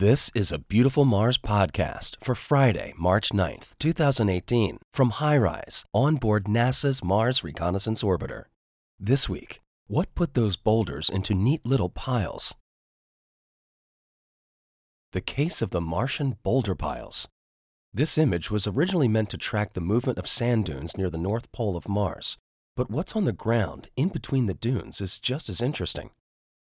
This is a Beautiful Mars podcast for Friday, March 9th, 2018, from HiRISE on board NASA's Mars Reconnaissance Orbiter. This week, what put those boulders into neat little piles? The case of the Martian boulder piles. This image was originally meant to track the movement of sand dunes near the North Pole of Mars, but what's on the ground in between the dunes is just as interesting.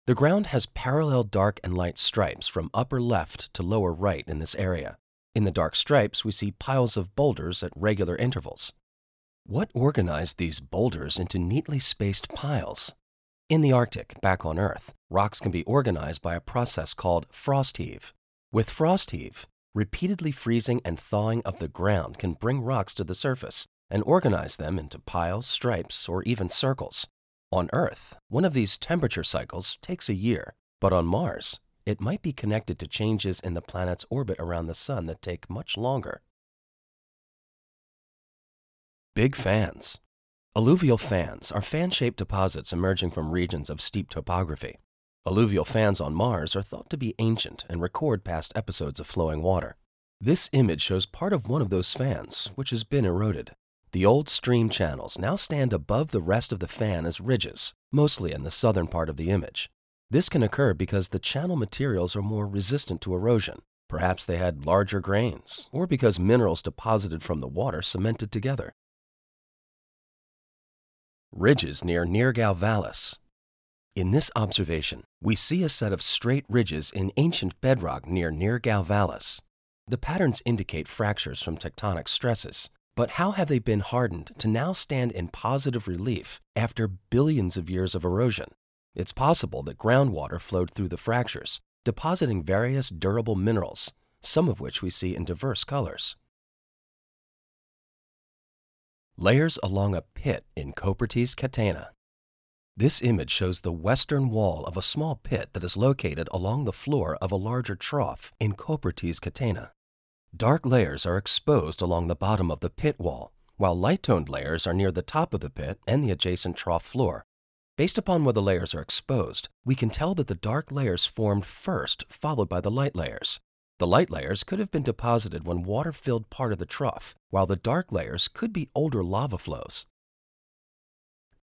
The ground has parallel dark and light stripes from upper left to lower right in this area. In the dark stripes, we see piles of boulders at regular intervals. What organized these boulders into neatly spaced piles? In the Arctic, back on Earth, rocks can be organized by a process called frost heave. With frost heave, repeatedly freezing and thawing of the ground can bring rocks to the surface and organize them into piles, stripes, or even circles. On Earth, one of these temperature cycles takes a year, but on Mars, it might be connected to changes in the planet's orbit around the Sun that take much longer. Big fans. Alluvial fans are fan shaped deposits emerging from regions of steep topography. Alluvial fans on Mars are thought to be ancient and record past episodes of flowing water. This image shows part of one of those fans, which has been eroded. The old stream channels now stand above the rest of the fan as ridges, mostly in the southern part of the image. This can occur because the channel materials are more resistant to erosion. Perhaps they had larger grains, or because minerals deposited from the water cemented together. Ridges near Nirgal Vallis. In this observation, we see a set of straight ridges in ancient bedrock near Nirgal Vallis. The patterns indicate fractures from tectonic stresses, but how have they been hardened to now stand in positive relief after billions of years of erosion? It's possible that groundwater flowed through the fractures, depositing various durable minerals, some of which we see in diverse colors. Layers along a pit in Coprates Catena. This image shows the western wall of a small pit that is located along the floor of a larger trough in Coprates Catena. Dark layers are exposed along the bottom of the pit wall, while light-toned layers are near the top of the pit and the adjacent trough floor. Based upon where the layers are exposed, we can tell that the dark layers formed first, followed by the light layers. The light layers could have been deposited when water filled part of the trough, while the dark layers could be older lava flows.